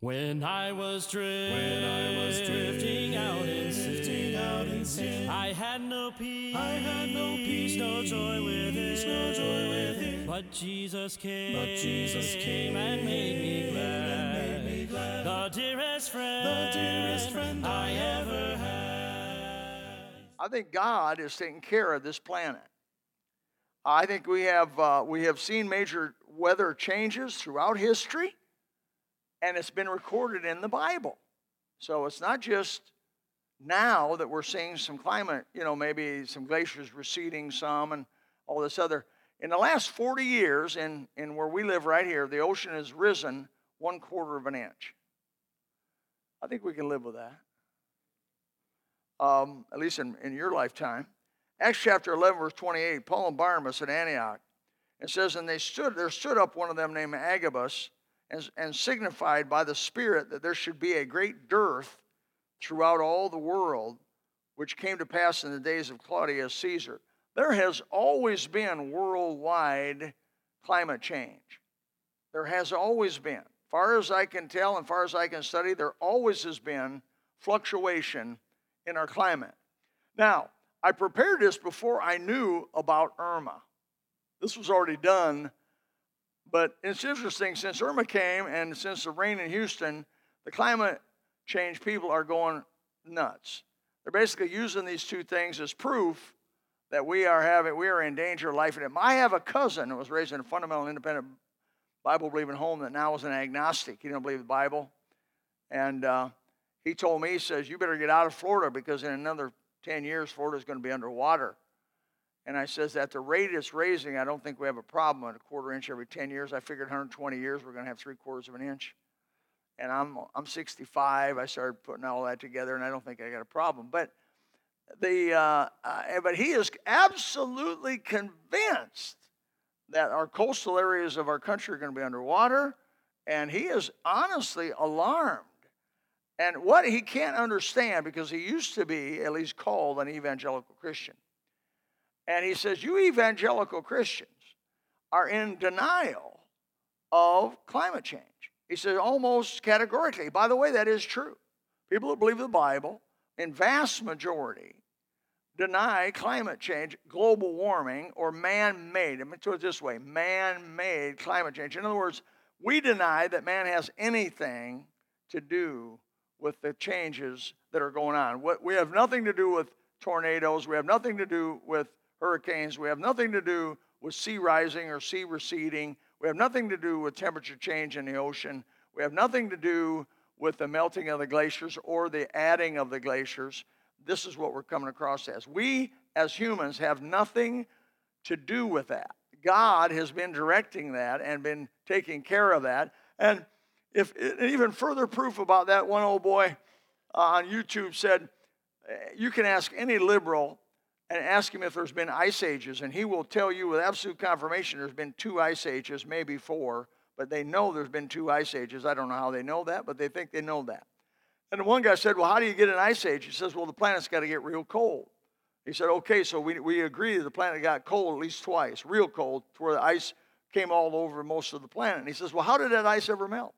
When I was drifting, when I was drifting out in sin, out in sin, I had no peace, I had no peace, no joy within, no joy within. But Jesus came, but Jesus came and made me glad, made me glad. The dearest friend, the dearest friend I ever had. I think God is taking care of this planet. I think we have uh, we have seen major weather changes throughout history and it's been recorded in the Bible. So it's not just now that we're seeing some climate, you know, maybe some glaciers receding some and all this other. In the last 40 years, in, in where we live right here, the ocean has risen one quarter of an inch. I think we can live with that, um, at least in, in your lifetime. Acts chapter 11, verse 28, Paul and Barnabas at Antioch. It says, And they stood, there stood up one of them named Agabus and, and signified by the Spirit that there should be a great dearth throughout all the world, which came to pass in the days of Claudius Caesar. There has always been worldwide climate change. There has always been. Far as I can tell and far as I can study, there always has been fluctuation in our climate. Now, I prepared this before I knew about Irma. This was already done but it's interesting since Irma came and since the rain in Houston, the climate change people are going nuts. They're basically using these two things as proof that we are having we are in danger of life and. I have a cousin who was raised in a fundamental independent Bible believing home that now is an agnostic. He don't believe the Bible. And uh, he told me, he says, you better get out of Florida because in another 10 years, Florida is going to be underwater. And I says, at the rate it's raising, I don't think we have a problem at a quarter inch every 10 years. I figured 120 years, we're going to have three quarters of an inch. And I'm, I'm 65. I started putting all that together, and I don't think I got a problem. But, the, uh, uh, but he is absolutely convinced that our coastal areas of our country are going to be underwater, and he is honestly alarmed. And what he can't understand, because he used to be at least called an evangelical Christian and he says, You evangelical Christians are in denial of climate change. He says, almost categorically. By the way, that is true. People who believe the Bible, in vast majority, deny climate change, global warming, or man made. Let me put it this way man made climate change. In other words, we deny that man has anything to do with the changes that are going on. We have nothing to do with tornadoes, we have nothing to do with hurricanes. We have nothing to do with sea rising or sea receding. We have nothing to do with temperature change in the ocean. We have nothing to do with the melting of the glaciers or the adding of the glaciers. This is what we're coming across as. We, as humans, have nothing to do with that. God has been directing that and been taking care of that. And if and even further proof about that, one old boy uh, on YouTube said, You can ask any liberal and ask him if there's been ice ages, and he will tell you with absolute confirmation there's been two ice ages, maybe four, but they know there's been two ice ages. I don't know how they know that, but they think they know that. And one guy said, Well, how do you get an ice age? He says, Well, the planet's got to get real cold. He said, Okay, so we, we agree the planet got cold at least twice, real cold, to where the ice came all over most of the planet. And he says, Well, how did that ice ever melt?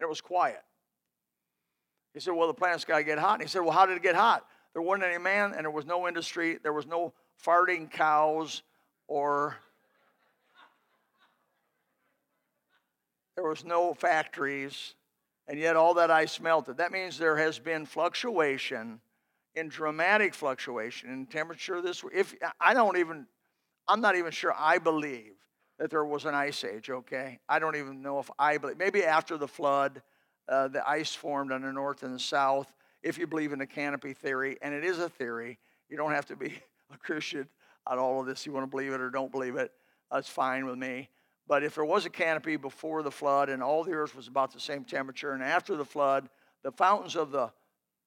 It was quiet. He said, Well, the planet's got to get hot. And he said, Well, how did it get hot? There wasn't any man, and there was no industry. There was no farting cows or there was no factories, and yet all that ice melted. That means there has been fluctuation, in dramatic fluctuation in temperature. This, if I don't even, I'm not even sure I believe that there was an ice age. Okay, I don't even know if I believe. Maybe after the flood, uh, the ice formed on the north and the south if you believe in the canopy theory, and it is a theory. You don't have to be a Christian on all of this. You want to believe it or don't believe it. That's fine with me. But if there was a canopy before the flood and all the earth was about the same temperature, and after the flood, the fountains of the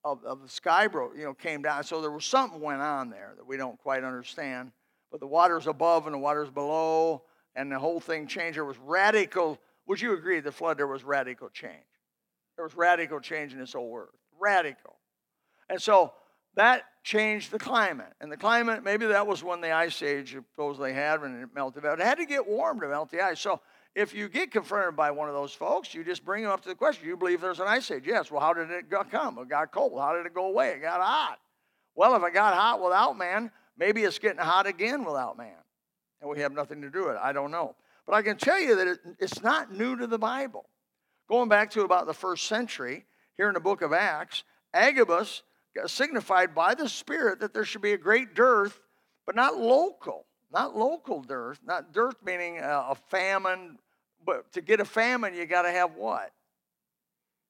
of, of the sky broke, you know, came down. So there was something went on there that we don't quite understand. But the water's above and the water's below, and the whole thing changed. There was radical. Would you agree? The flood there was radical change. There was radical change in this whole earth radical. And so that changed the climate. And the climate, maybe that was when the ice age supposedly had when it melted out. It had to get warm to melt the ice. So if you get confronted by one of those folks, you just bring them up to the question. You believe there's an ice age? Yes. Well, how did it come? It got cold. How did it go away? It got hot. Well, if it got hot without man, maybe it's getting hot again without man. And we have nothing to do with it. I don't know. But I can tell you that it, it's not new to the Bible. Going back to about the first century, here in the book of Acts, Agabus signified by the Spirit that there should be a great dearth, but not local. Not local dearth, not dearth meaning uh, a famine, but to get a famine, you got to have what?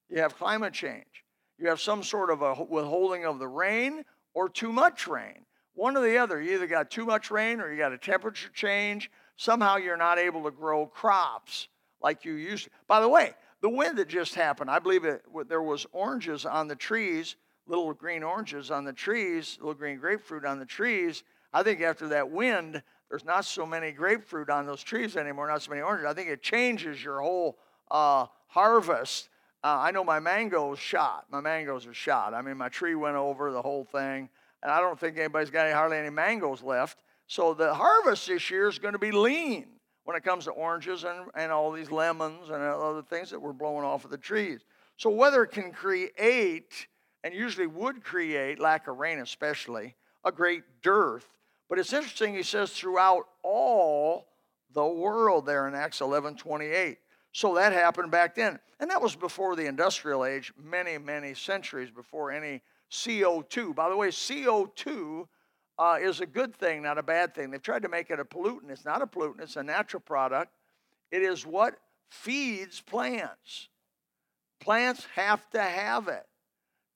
You have climate change. You have some sort of a withholding of the rain or too much rain. One or the other. You either got too much rain or you got a temperature change. Somehow you're not able to grow crops like you used to. By the way, the wind that just happened, I believe it, there was oranges on the trees, little green oranges on the trees, little green grapefruit on the trees. I think after that wind, there's not so many grapefruit on those trees anymore, not so many oranges. I think it changes your whole uh, harvest. Uh, I know my mangoes shot. My mangoes are shot. I mean, my tree went over the whole thing, and I don't think anybody's got any, hardly any mangoes left. So the harvest this year is going to be lean when it comes to oranges and, and all these lemons and other things that were blowing off of the trees. So weather can create, and usually would create, lack of rain especially, a great dearth but it's interesting, he says, throughout all the world there in Acts 11 28. So that happened back then. And that was before the industrial age, many, many centuries before any CO2. By the way, CO2 uh, is a good thing, not a bad thing. They've tried to make it a pollutant. It's not a pollutant, it's a natural product. It is what feeds plants. Plants have to have it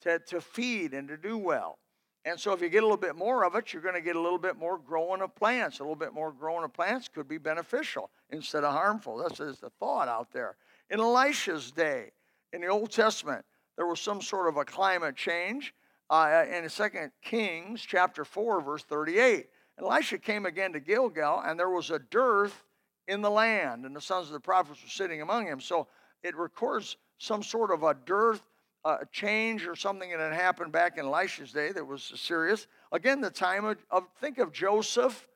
to, to feed and to do well. And so if you get a little bit more of it, you're going to get a little bit more growing of plants. A little bit more growing of plants could be beneficial instead of harmful. That's the thought out there. In Elisha's day, in the Old Testament, there was some sort of a climate change. Uh, in 2 Kings chapter 4, verse 38, Elisha came again to Gilgal, and there was a dearth in the land, and the sons of the prophets were sitting among him. So it records some sort of a dearth a change or something that had happened back in Elisha's day that was serious. Again, the time of, of think of Joseph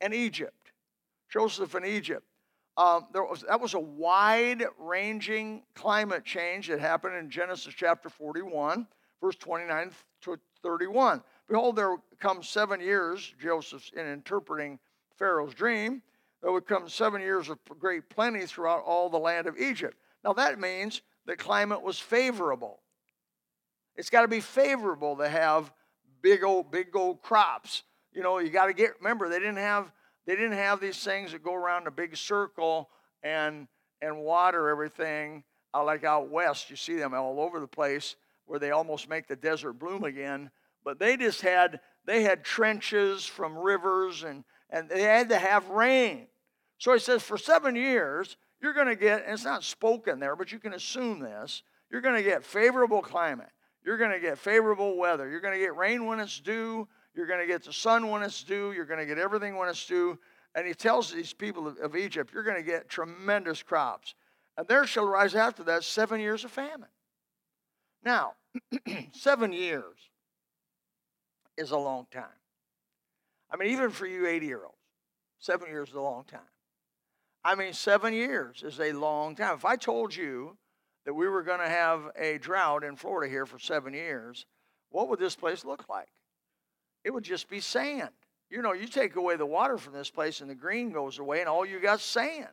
and Egypt. Joseph and Egypt. Um, there was, that was a wide ranging climate change that happened in Genesis chapter 41, verse 29 to 31. Behold, there come seven years, Joseph's in interpreting Pharaoh's dream, there would come seven years of great plenty throughout all the land of Egypt. Now that means the climate was favorable. It's got to be favorable to have big old big old crops. You know, you got to get remember they didn't have they didn't have these things that go around a big circle and and water everything uh, like out west. You see them all over the place where they almost make the desert bloom again. But they just had they had trenches from rivers and and they had to have rain. So he says for seven years you're going to get and it's not spoken there, but you can assume this. You're going to get favorable climate. You're going to get favorable weather. You're going to get rain when it's due. You're going to get the sun when it's due. You're going to get everything when it's due. And he tells these people of, of Egypt, you're going to get tremendous crops. And there shall rise after that seven years of famine. Now, seven years is a long time. I mean, even for you 80 year olds, seven years is a long time. I mean, seven years is a long time. If I told you that we were going to have a drought in Florida here for seven years, what would this place look like? It would just be sand. You know, you take away the water from this place and the green goes away, and all you got sand.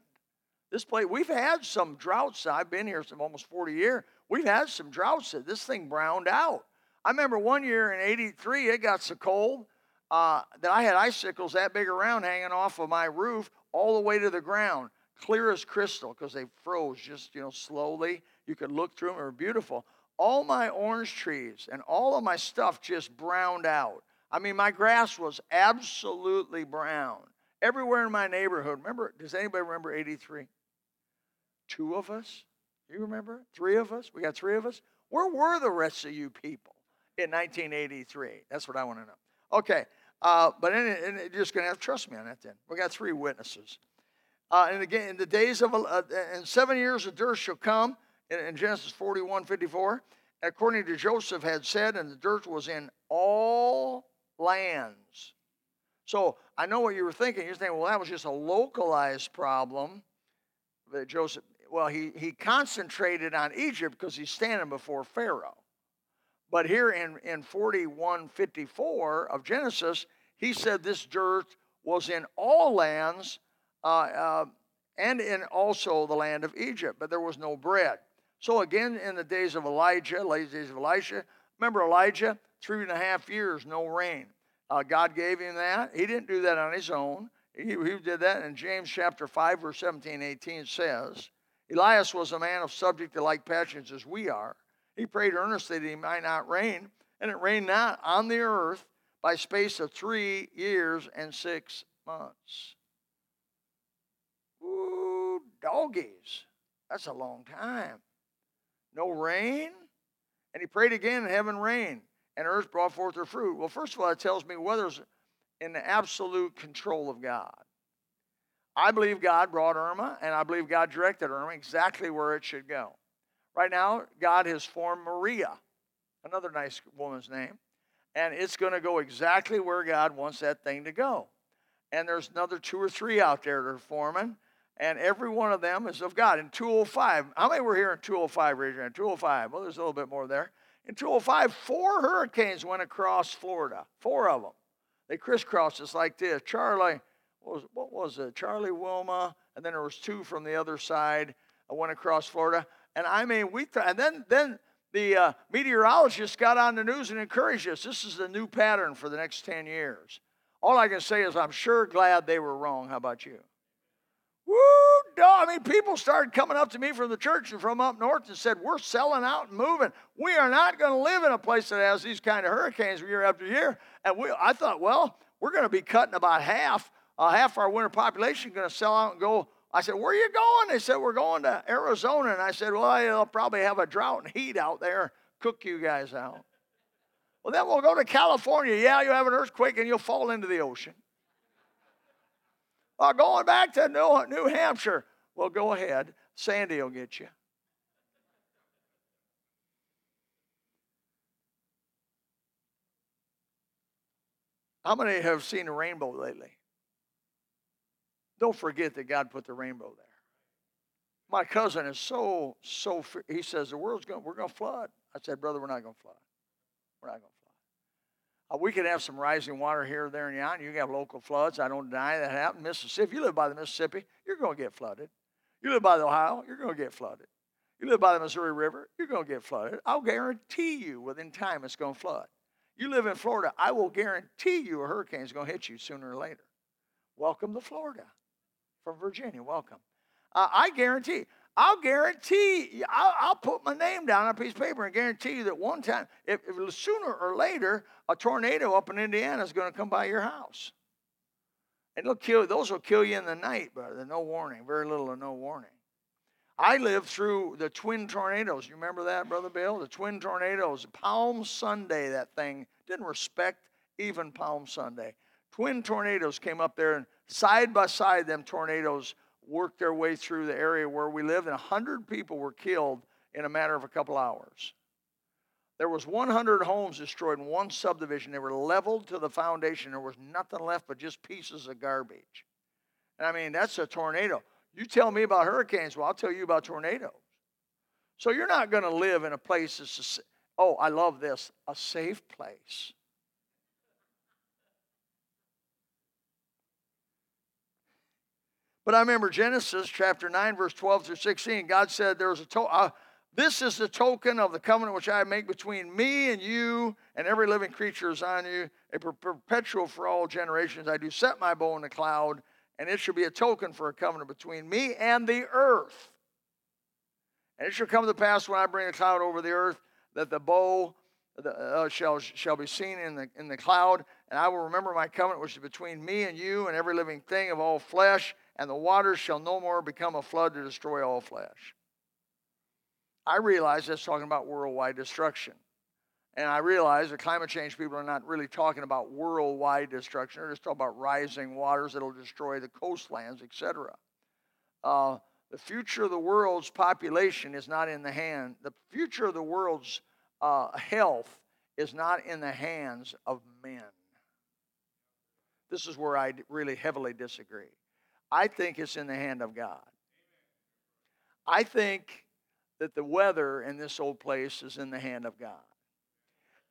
This place, we've had some droughts. I've been here some almost 40 years. We've had some droughts that this thing browned out. I remember one year in 83, it got so cold uh, that I had icicles that big around hanging off of my roof all the way to the ground, clear as crystal because they froze just, you know, slowly. You could look through them, they were beautiful. All my orange trees and all of my stuff just browned out. I mean, my grass was absolutely brown. Everywhere in my neighborhood. Remember, does anybody remember 83? Two of us? You remember? Three of us? We got three of us? Where were the rest of you people in 1983? That's what I want to know. Okay, uh, but in, in, you're just going to have to trust me on that then. We got three witnesses. Uh, and again, in the days of, uh, in seven years of dearth shall come, in Genesis 41 54, according to Joseph had said, and the dearth was in all lands. So I know what you were thinking. You're thinking, well, that was just a localized problem. that Joseph, well, he, he concentrated on Egypt because he's standing before Pharaoh. But here in, in 4154 of Genesis, he said this dearth was in all lands uh, uh, and in also the land of Egypt, but there was no bread. So again, in the days of Elijah, late days of Elisha, remember Elijah? Three and a half years, no rain. Uh, God gave him that. He didn't do that on his own. He, he did that in James chapter 5, verse 17, 18 says, Elias was a man of subject to like passions as we are. He prayed earnestly that he might not rain, and it rained not on the earth by space of three years and six months. Ooh, doggies. That's a long time. No rain. And he prayed again, and heaven rained, and earth brought forth her fruit. Well, first of all, it tells me weather's in the absolute control of God. I believe God brought Irma, and I believe God directed Irma exactly where it should go. Right now, God has formed Maria, another nice woman's name, and it's going to go exactly where God wants that thing to go. And there's another two or three out there that are forming, and every one of them is of God. In 205, how many were here in 205? Raise your hand. 205. Well, there's a little bit more there. In 205, four hurricanes went across Florida. Four of them. They crisscrossed us like this. Charley, what was, what was it? Charley Wilma, and then there was two from the other side. I went across Florida. And I mean, we th- and then then the uh, meteorologists got on the news and encouraged us. This is the new pattern for the next 10 years. All I can say is I'm sure glad they were wrong. How about you? Woo! I mean, people started coming up to me from the church and from up north and said, We're selling out and moving. We are not going to live in a place that has these kind of hurricanes year after year. And we, I thought, well, we're going to be cutting about half. Uh, half our winter population going to sell out and go I said, Where are you going? They said, We're going to Arizona. And I said, Well, they'll probably have a drought and heat out there, cook you guys out. Well, then we'll go to California. Yeah, you'll have an earthquake and you'll fall into the ocean. Well, going back to New, New Hampshire. Well, go ahead. Sandy will get you. How many have seen a rainbow lately? Don't forget that God put the rainbow there. My cousin is so, so, he says, the world's going, we're going to flood. I said, brother, we're not going to flood. We're not going to flood. Uh, we could have some rising water here, there, and yon. You can have local floods. I don't deny that happened. Mississippi, you live by the Mississippi, you're going to get flooded. You live by the Ohio, you're going to get flooded. You live by the Missouri River, you're going to get flooded. I'll guarantee you within time it's going to flood. You live in Florida, I will guarantee you a hurricane is going to hit you sooner or later. Welcome to Florida from Virginia. Welcome. Uh, I guarantee, I'll guarantee, I'll, I'll, put my name down on a piece of paper and guarantee you that one time, if, if sooner or later, a tornado up in Indiana is going to come by your house. And it'll kill, those will kill you in the night, brother. No warning, very little or no warning. I lived through the twin tornadoes. You remember that, Brother Bill? The twin tornadoes. Palm Sunday, that thing didn't respect even Palm Sunday. Twin tornadoes came up there and Side by side, them tornadoes worked their way through the area where we lived, and 100 people were killed in a matter of a couple hours. There was 100 homes destroyed in one subdivision. They were leveled to the foundation. There was nothing left but just pieces of garbage. And I mean, that's a tornado. You tell me about hurricanes, well, I'll tell you about tornadoes. So you're not going to live in a place that's, a, oh, I love this, a safe place. But I remember Genesis chapter 9, verse 12 through 16. God said, There's a to- uh, This is the token of the covenant which I make between me and you, and every living creature is on you, a per- perpetual for all generations. I do set my bow in the cloud, and it shall be a token for a covenant between me and the earth. And it shall come to pass when I bring a cloud over the earth that the bow uh, shall, shall be seen in the, in the cloud, and I will remember my covenant which is between me and you and every living thing of all flesh and the waters shall no more become a flood to destroy all flesh. I realize that's talking about worldwide destruction. And I realize that climate change people are not really talking about worldwide destruction. They're just talking about rising waters that will destroy the coastlands, etc. Uh, the future of the world's population is not in the hand. The future of the world's uh, health is not in the hands of men. This is where I really heavily disagree. I think it's in the hand of God. I think that the weather in this old place is in the hand of God.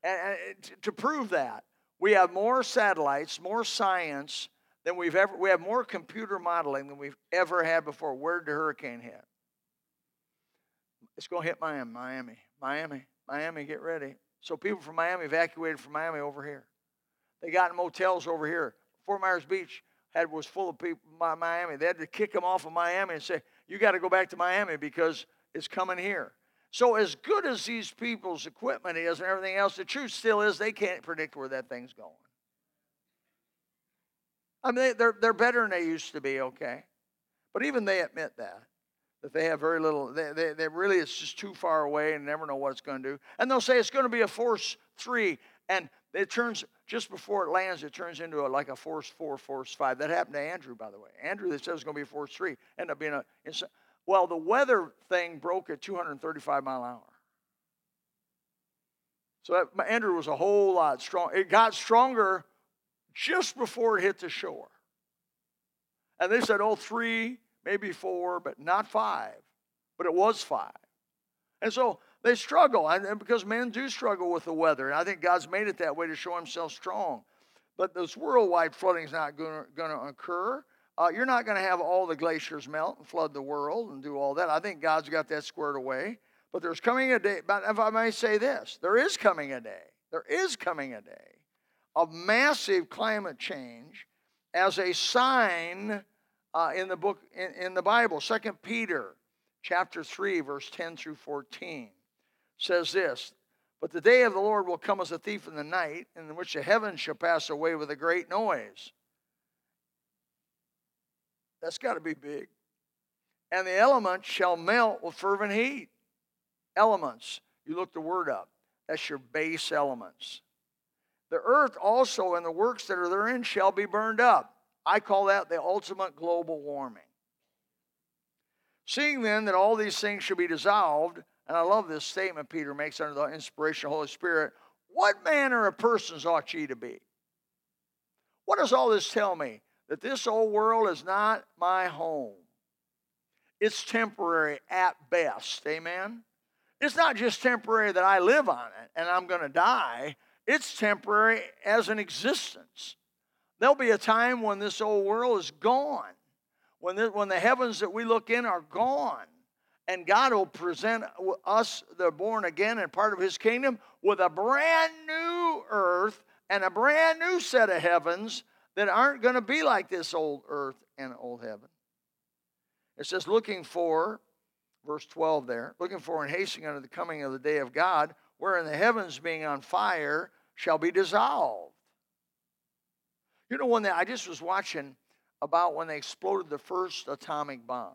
And, to prove that, we have more satellites, more science than we've ever, we have more computer modeling than we've ever had before. Where did the hurricane hit? It's going to hit Miami, Miami, Miami, Miami, get ready. So people from Miami evacuated from Miami over here. They got in motels over here. Fort Myers Beach had was full of people by Miami. They had to kick them off of Miami and say, "You got to go back to Miami because it's coming here." So as good as these people's equipment is and everything else, the truth still is they can't predict where that thing's going. I mean, they're, they're better than they used to be, okay? But even they admit that, that they have very little, they, they, they really, it's just too far away and never know what it's going to do. And they'll say it's going to be a force three, and it turns, just before it lands, it turns into a, like a force four, force five. That happened to Andrew, by the way. Andrew, they said it was going to be a force three, ended up being a, well, the weather thing broke at 235 mile an hour. So that, Andrew was a whole lot strong. It got stronger just before it hit the shore. And they said, oh, three, maybe four, but not five. But it was five. And so they struggle, and because men do struggle with the weather. And I think God's made it that way to show himself strong. But this worldwide flooding is not going to occur. Uh, you're not going to have all the glaciers melt and flood the world and do all that. I think God's got that squared away. But there's coming a day, but if I may say this, there is coming a day. There is coming a day of massive climate change as a sign uh, in the book in, in the Bible. Second Peter chapter 3, verse 10 through 14 says this But the day of the Lord will come as a thief in the night, in which the heavens shall pass away with a great noise. That's got to be big. And the elements shall melt with fervent heat. Elements. You look the word up. That's your base elements. The earth also and the works that are therein shall be burned up. I call that the ultimate global warming. Seeing then that all these things shall be dissolved, and I love this statement Peter makes under the inspiration of the Holy Spirit what manner of persons ought ye to be? What does all this tell me? That this old world is not my home. It's temporary at best. Amen? It's not just temporary that I live on it and I'm going to die. It's temporary as an existence. There'll be a time when this old world is gone, when the, when the heavens that we look in are gone, and God will present us, the born again and part of His kingdom, with a brand new earth and a brand new set of heavens that aren't going to be like this old earth and old heaven. It says, looking for, verse 12 there, looking for and hastening unto the coming of the day of God, wherein the heavens being on fire shall be dissolved. You know, when they, I just was watching about when they exploded the first atomic bomb.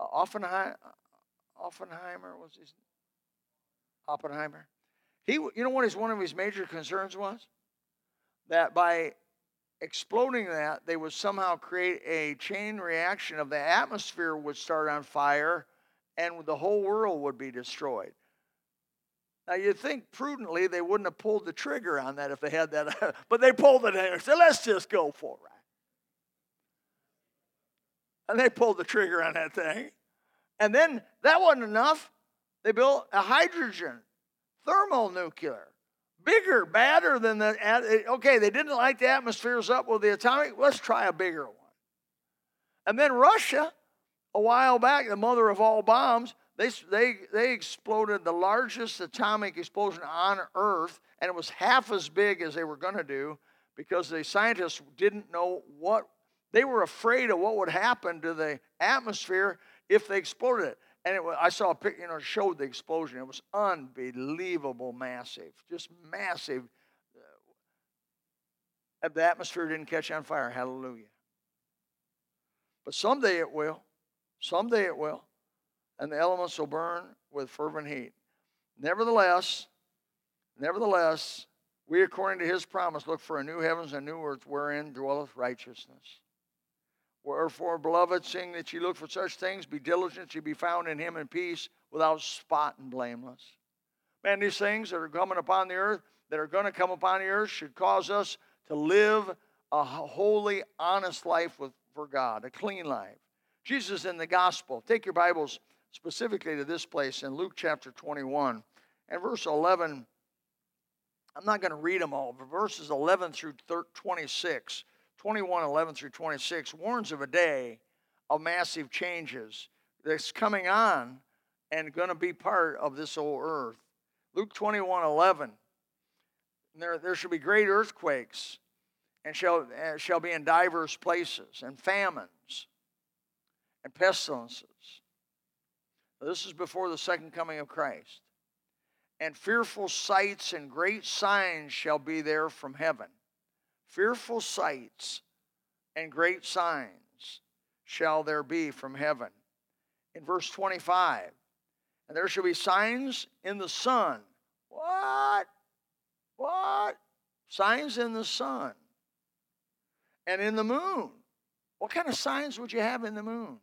Oppenheimer, Oppenheimer was his Oppenheimer. He, you know what his one of his major concerns was? That by exploding that, they would somehow create a chain reaction of the atmosphere would start on fire, and the whole world would be destroyed. Now, you'd think prudently they wouldn't have pulled the trigger on that if they had that, but they pulled it and said, let's just go for it. And they pulled the trigger on that thing. And then that wasn't enough. They built a hydrogen thermonuclear, bigger, badder than the. Okay, they didn't light the atmospheres up with the atomic. Let's try a bigger one. And then Russia, a while back, the mother of all bombs, they, they, they exploded the largest atomic explosion on Earth, and it was half as big as they were going to do because the scientists didn't know what, they were afraid of what would happen to the atmosphere if they exploded it. And it was, I saw a picture, you know, showed the explosion. It was unbelievable, massive, just massive. Uh, the atmosphere didn't catch on fire. Hallelujah. But someday it will. Someday it will and the elements will burn with fervent heat. Nevertheless, nevertheless, we, according to his promise, look for a new heavens and a new earth wherein dwelleth righteousness. Wherefore, beloved, seeing that ye look for such things, be diligent to be found in him in peace, without spot and blameless. Man, these things that are coming upon the earth, that are going to come upon the earth, should cause us to live a holy, honest life with, for God, a clean life Jesus in the gospel. Take your Bibles specifically to this place in Luke chapter 21 and verse 11. I'm not going to read them all, but verses 11 through 26, 21, 11 through 26 warns of a day of massive changes that's coming on and going to be part of this old earth. Luke 21, 11. There, there shall be great earthquakes and shall, uh, shall be in divers places, and famines and pestilences. This is before the second coming of Christ. And fearful sights and great signs shall be there from heaven. Fearful sights and great signs shall there be from heaven. In verse 25, and there shall be signs in the sun. What? What? Signs in the sun and in the moon. What kind of signs would you have in the moon?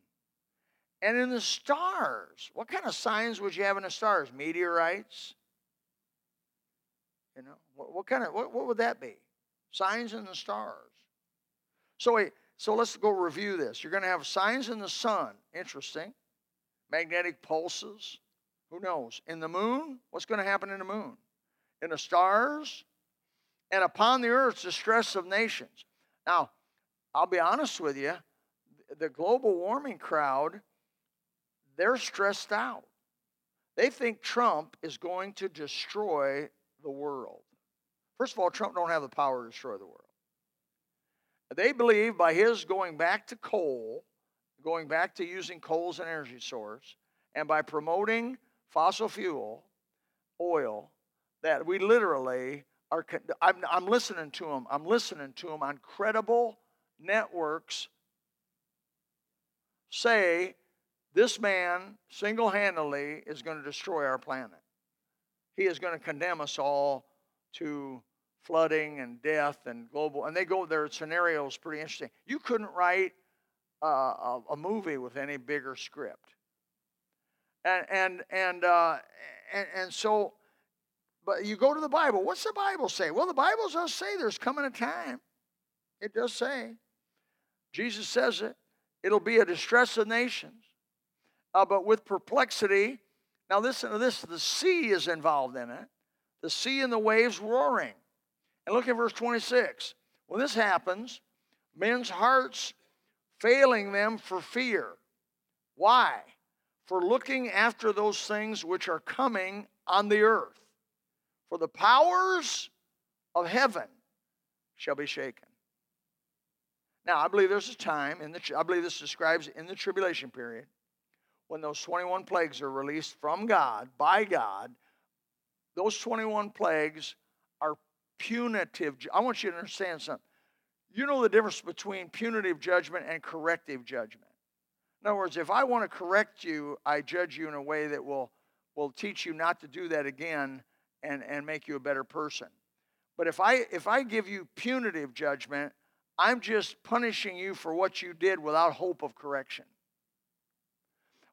And in the stars. What kind of signs would you have in the stars? Meteorites? You know, what, what kind of what, what would that be? Signs in the stars. So wait, so let's go review this. You're going to have signs in the sun. Interesting. Magnetic pulses. Who knows? In the moon, what's going to happen in the moon? In the stars, and upon the earth, distress of nations. Now, I'll be honest with you, the global warming crowd, they're stressed out. They think Trump is going to destroy the world. First of all, Trump don't have the power to destroy the world. They believe by his going back to coal, going back to using coal as an energy source, and by promoting fossil fuel, oil, that we literally are. I'm, I'm listening to him. I'm listening to him on credible networks say this man single handedly is going to destroy our planet. He is going to condemn us all to flooding and death and global. And they go, their scenarios pretty interesting. You couldn't write uh, a, a, movie with any bigger script. And, and, and, uh, and, and so, but you go to the Bible. What's the Bible say? Well, the Bible does say there's coming a time. It does say Jesus says it. It'll be a distress of nations, uh, but with perplexity. Now, listen to this the sea is involved in it, the sea and the waves roaring. And look at verse 26. When this happens, men's hearts failing them for fear. Why? For looking after those things which are coming on the earth. For the powers of heaven shall be shaken. Now, I believe there's a time, in the, I believe this describes in the tribulation period, when those 21 plagues are released from God, by God, those 21 plagues are punitive. I want you to understand something. You know the difference between punitive judgment and corrective judgment. In other words, if I want to correct you, I judge you in a way that will, will teach you not to do that again and, and make you a better person. But if I if I give you punitive judgment, I'm just punishing you for what you did without hope of correction.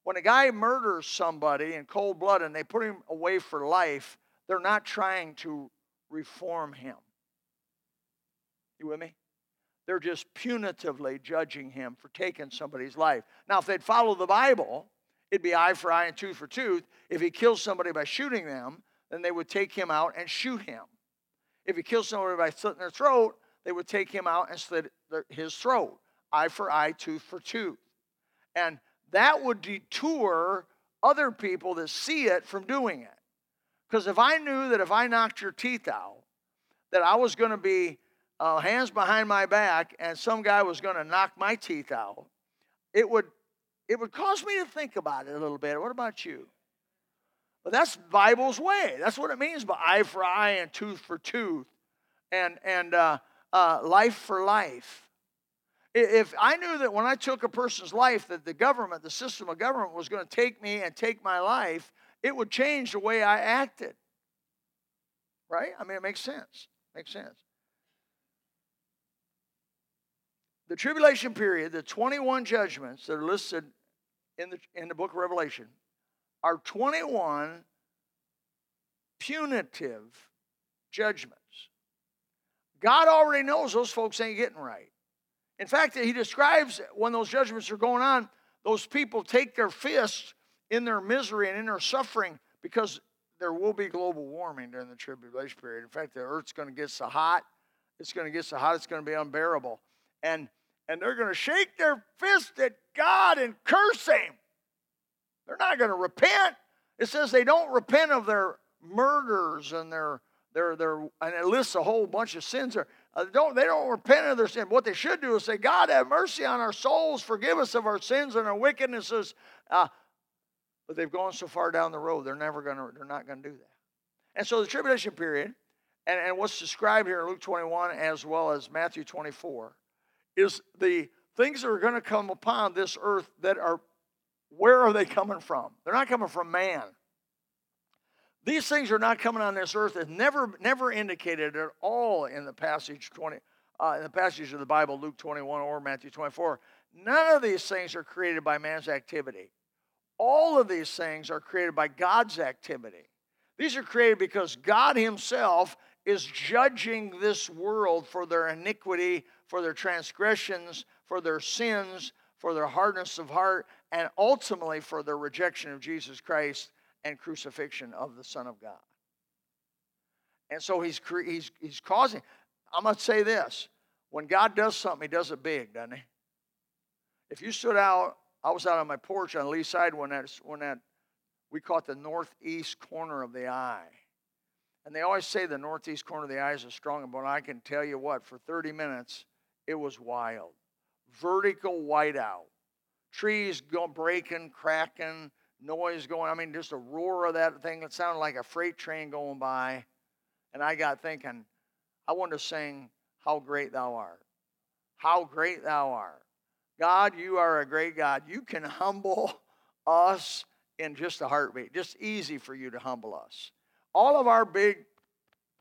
When a guy murders somebody in cold blood and they put him away for life, they're not trying to reform him. You with me? They're just punitively judging him for taking somebody's life. Now, if they'd follow the Bible, it'd be eye for eye and tooth for tooth. If he kills somebody by shooting them, then they would take him out and shoot him. If he kills somebody by slitting their throat, they would take him out and slit his throat, eye for eye, tooth for tooth. And that would detour other people that see it from doing it. Because if I knew that if I knocked your teeth out, that I was going to be uh, hands behind my back and some guy was going to knock my teeth out, it would it would cause me to think about it a little bit. What about you? But that's Bible's way. That's what it means by eye for eye and tooth for tooth, and and uh, uh, life for life. If I knew that when I took a person's life, that the government, the system of government, was going to take me and take my life, it would change the way I acted. Right? I mean, it makes sense. Makes sense. The tribulation period, the 21 judgments that are listed in the, in the book of Revelation, are 21 punitive judgments. God already knows those folks ain't getting right. In fact, he describes when those judgments are going on, those people take their fists in their misery and in their suffering because there will be global warming during the tribulation period. In fact, the earth's going to get so hot, it's going to get so hot, it's going to be unbearable. And, and they're going to shake their fist at God and curse Him. They're not going to repent. It says they don't repent of their murders and their, their, their and it lists a whole bunch of sins there. Uh, don't, they don't repent of their sin. What they should do is say, God, have mercy on our souls, forgive us of our sins and our wickednesses. Uh, but they've gone so far down the road, they're never going to, they're not going to do that. And so the tribulation period, and, and what's described here in Luke 21 as well as Matthew 24, is the things that are going to come upon this earth that are, where are they coming from? They're not coming from man. These things are not coming on this earth. It's never, never indicated at all in the passage 20, uh, in the passage of the Bible, Luke 21 or Matthew 24. None of these things are created by man's activity. All of these things are created by God's activity. These are created because God Himself is judging this world for their iniquity, for their transgressions, for their sins, for their hardness of heart, and ultimately for their rejection of Jesus Christ and crucifixion of the Son of God. And so he's, he's, he's causing, I'm going to say this when God does something, he does it big, doesn't he? If you stood out, I was out on my porch on the Lee side when that, when that we caught the northeast corner of the eye. And they always say the northeast corner of the eye is a strong, but I can tell you what, for 30 minutes, it was wild. Vertical whiteout. Trees go breaking, cracking, noise going. I mean, just a roar of that thing. It sounded like a freight train going by. And I got thinking, I want to sing, How Great Thou Art. How great Thou art. God, you are a great God. You can humble us in just a heartbeat. Just easy for you to humble us. All of our big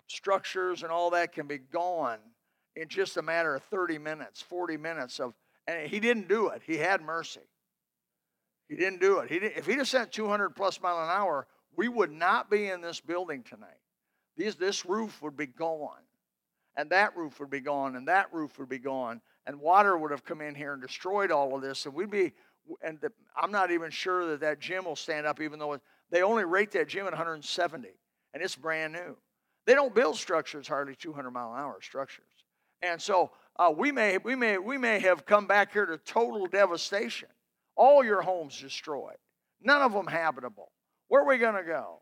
structures and all that can be gone in just a matter of 30 minutes, 40 minutes of, and he didn't do it. He had mercy. He didn't do it. He didn't, if he'd have sent 200 plus mile an hour, we would not be in this building tonight. These, this roof would be gone, and that roof would be gone, and that roof would be gone, and water would have come in here and destroyed all of this, and we'd be. And the, I'm not even sure that that gym will stand up, even though it, they only rate that gym at 170, and it's brand new. They don't build structures hardly 200 mile an hour structures, and so uh, we may we may we may have come back here to total devastation. All your homes destroyed. None of them habitable. Where are we going to go?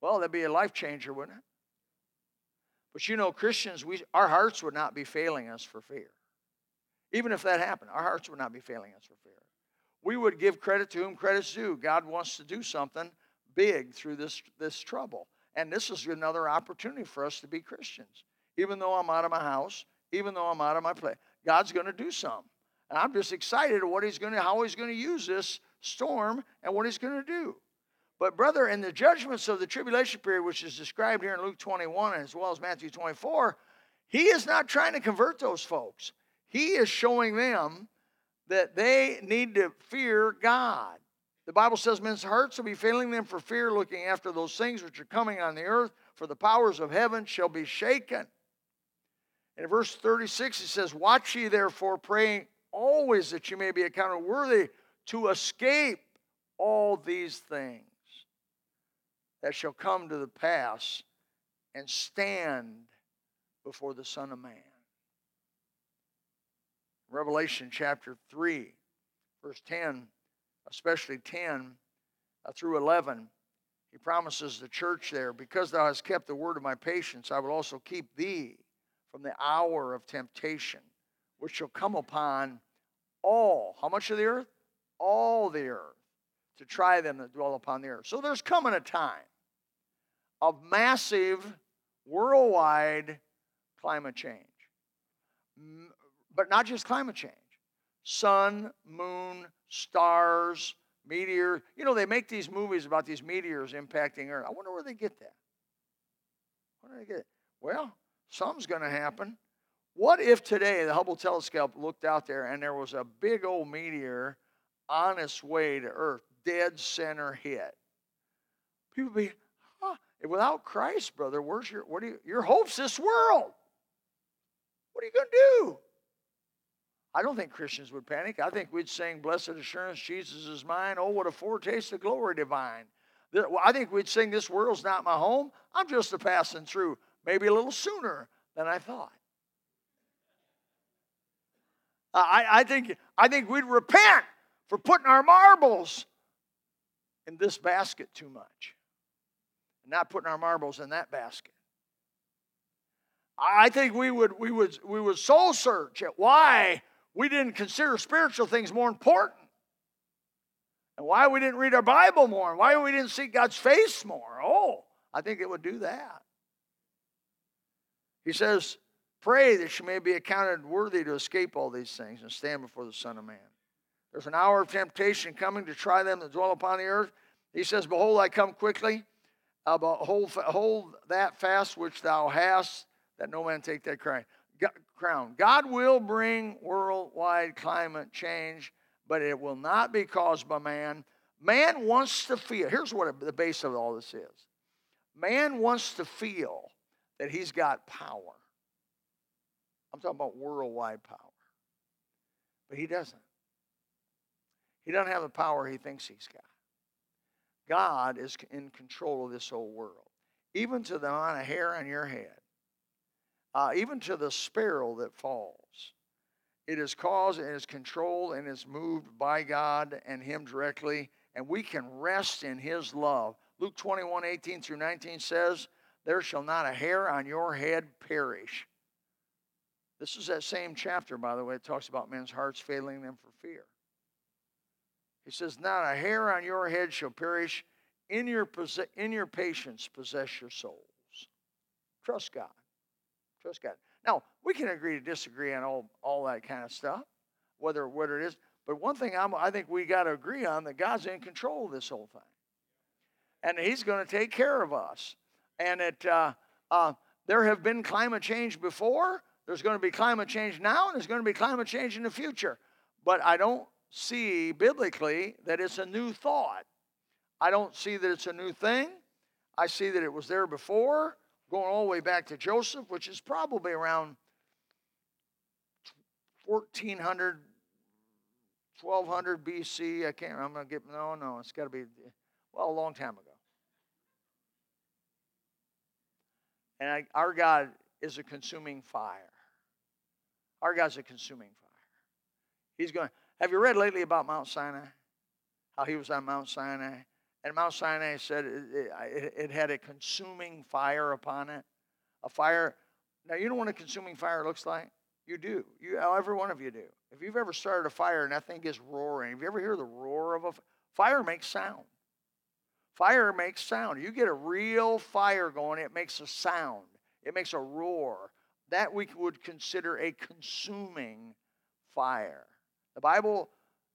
Well, that'd be a life changer, wouldn't it? But you know, Christians, we, our hearts would not be failing us for fear. Even if that happened, our hearts would not be failing us for fear. We would give credit to whom credit's due. God wants to do something big through this, this trouble. And this is another opportunity for us to be Christians. Even though I'm out of my house, even though I'm out of my place, God's going to do something. And I'm just excited what he's going to, how he's going to use this storm and what he's going to do. But, brother, in the judgments of the tribulation period, which is described here in Luke 21 as well as Matthew 24, he is not trying to convert those folks. He is showing them that they need to fear God. The Bible says men's hearts will be failing them for fear, looking after those things which are coming on the earth, for the powers of heaven shall be shaken. In verse 36, he says, Watch ye therefore, praying always that you may be accounted worthy to escape all these things that shall come to the pass and stand before the Son of Man. Revelation chapter 3, verse 10, especially 10 uh, through 11, he promises the church there, Because thou hast kept the word of my patience, I will also keep thee from the hour of temptation, which shall come upon all, how much of the earth? All the earth, to try them that dwell upon the earth. So there's coming a time of massive worldwide climate change. But not just climate change. Sun, moon, stars, meteor. You know, they make these movies about these meteors impacting Earth. I wonder where they get that. Where do they get it? Well, something's going to happen. What if today the Hubble telescope looked out there and there was a big old meteor on its way to Earth, dead center hit? People be, without Christ, brother, where's your what do you your hope's this world? What are you gonna do? I don't think Christians would panic. I think we'd sing, Blessed Assurance, Jesus is mine. Oh, what a foretaste of glory divine. I think we'd sing, This world's not my home. I'm just a passing through, maybe a little sooner than I thought. I, I, think, I think we'd repent for putting our marbles in this basket too much and not putting our marbles in that basket. I think we would, we would, we would soul search at why we didn't consider spiritual things more important and why we didn't read our Bible more and why we didn't seek God's face more. Oh, I think it would do that. He says, Pray that you may be accounted worthy to escape all these things and stand before the Son of Man. There's an hour of temptation coming to try them that dwell upon the earth. He says, Behold, I come quickly. Hold, hold that fast which thou hast, that no man take that crown. God will bring worldwide climate change, but it will not be caused by man. Man wants to feel, here's what the base of all this is man wants to feel that he's got power. I'm talking about worldwide power. But he doesn't. He doesn't have the power he thinks he's got. God is in control of this whole world, even to the amount of hair on your head, uh, even to the sparrow that falls. It is caused and is controlled and is moved by God and Him directly, and we can rest in His love. Luke 21 18 through 19 says, There shall not a hair on your head perish. This is that same chapter, by the way. It talks about men's hearts failing them for fear. He says, Not a hair on your head shall perish. In your, in your patience, possess your souls. Trust God. Trust God. Now, we can agree to disagree on all, all that kind of stuff, whether, whether it is. But one thing I'm, I think we got to agree on that God's in control of this whole thing. And He's going to take care of us. And it, uh, uh, there have been climate change before, there's going to be climate change now, and there's going to be climate change in the future. But I don't see biblically that it's a new thought. I don't see that it's a new thing. I see that it was there before, going all the way back to Joseph, which is probably around 1400, 1200 BC. I can't. I'm gonna get no, no. It's got to be well a long time ago. And I, our God is a consuming fire. Our God's a consuming fire. He's going. Have you read lately about Mount Sinai? How he was on Mount Sinai, and Mount Sinai said it, it, it had a consuming fire upon it. A fire. Now you know what a consuming fire looks like. You do. You, every one of you do. If you've ever started a fire and that thing gets roaring, if you ever hear the roar of a fire, makes sound. Fire makes sound. You get a real fire going, it makes a sound. It makes a roar that we would consider a consuming fire. The Bible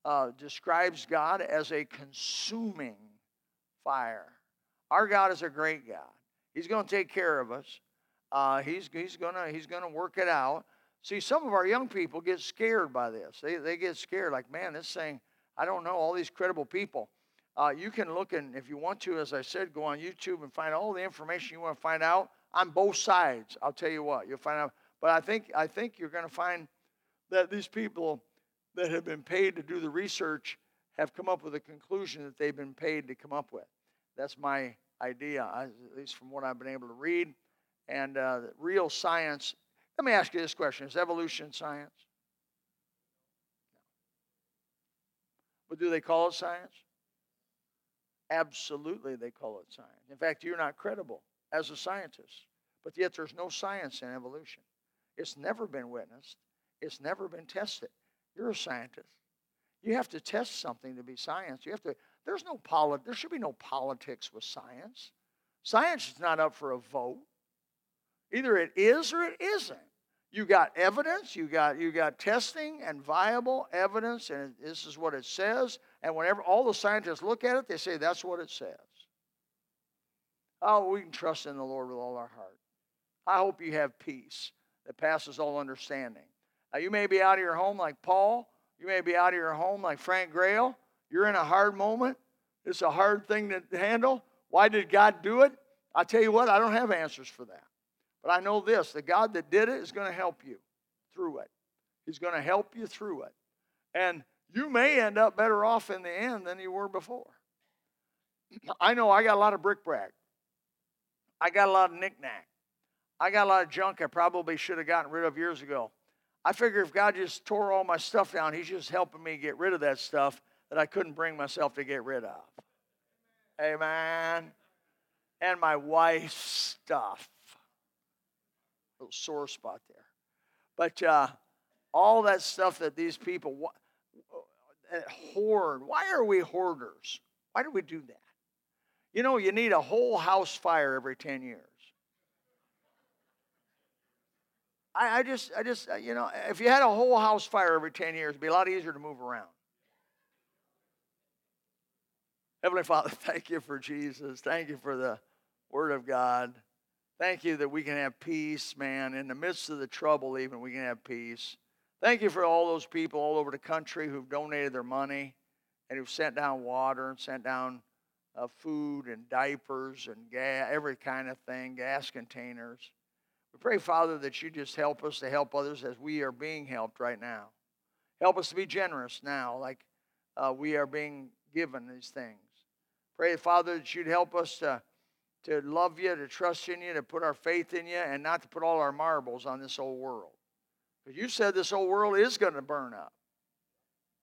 uh, describes God as a consuming fire. Our God is a great God. He's going to take care of us. Uh, he's he's going to he's going to work it out. See, some of our young people get scared by this. They, they get scared, like, man, this thing, I don't know, all these credible people. Uh, you can look and, if you want to, as I said, go on YouTube and find all the information you want to find out on both sides. I'll tell you what, you'll find out. But I think I think you're going to find that these people that have been paid to do the research have come up with a conclusion that they've been paid to come up with. That's my idea, at least from what I've been able to read. And uh, real science. Let me ask you this question: Is evolution science? No. But do they call it science? Absolutely, they call it science. In fact, you're not credible as a scientist. But yet there's no science in evolution. It's never been witnessed, it's never been tested. You're a scientist. You have to test something to be science. You have to, there's no polit, there should be no politics with science. Science is not up for a vote. Either it is or it isn't. You got evidence, you got you got testing and viable evidence, and this is what it says. And whenever all the scientists look at it, they say that's what it says. Oh, we can trust in the Lord with all our heart. I hope you have peace that passes all understanding. Now, you may be out of your home like Paul. You may be out of your home like Frank Grail. You're in a hard moment. It's a hard thing to handle. Why did God do it? I tell you what, I don't have answers for that. But I know this the God that did it is going to help you through it. He's going to help you through it. And you may end up better off in the end than you were before. I know I got a lot of bric-a-brac. I got a lot of knick-knack. I got a lot of junk I probably should have gotten rid of years ago. I figure if God just tore all my stuff down, He's just helping me get rid of that stuff that I couldn't bring myself to get rid of. Amen. And my wife's stuff. Little sore spot there. But uh, all that stuff that these people uh, hoard. Why are we hoarders? Why do we do that? You know, you need a whole house fire every 10 years. I, I just, I just, uh, you know, if you had a whole house fire every 10 years, it'd be a lot easier to move around. Heavenly Father, thank you for Jesus. Thank you for the Word of God. Thank you that we can have peace, man. In the midst of the trouble, even, we can have peace. Thank you for all those people all over the country who've donated their money and who've sent down water and sent down uh, food and diapers and gas, every kind of thing, gas containers. We pray, Father, that you just help us to help others as we are being helped right now. Help us to be generous now, like uh, we are being given these things. Pray, Father, that you'd help us to, to love you, to trust in you, to put our faith in you, and not to put all our marbles on this old world. Because you said this old world is going to burn up,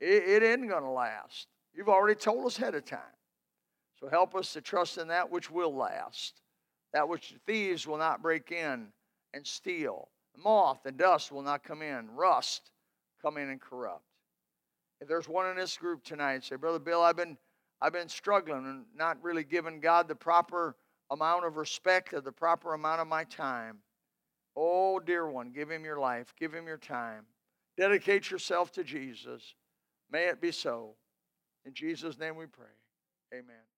it, it isn't going to last. You've already told us ahead of time. So help us to trust in that which will last, that which thieves will not break in and steal. Moth and dust will not come in. Rust come in and corrupt. If there's one in this group tonight, say, Brother Bill, I've been I've been struggling and not really giving God the proper amount of respect or the proper amount of my time. Oh, dear one, give him your life, give him your time. Dedicate yourself to Jesus. May it be so. In Jesus' name we pray. Amen.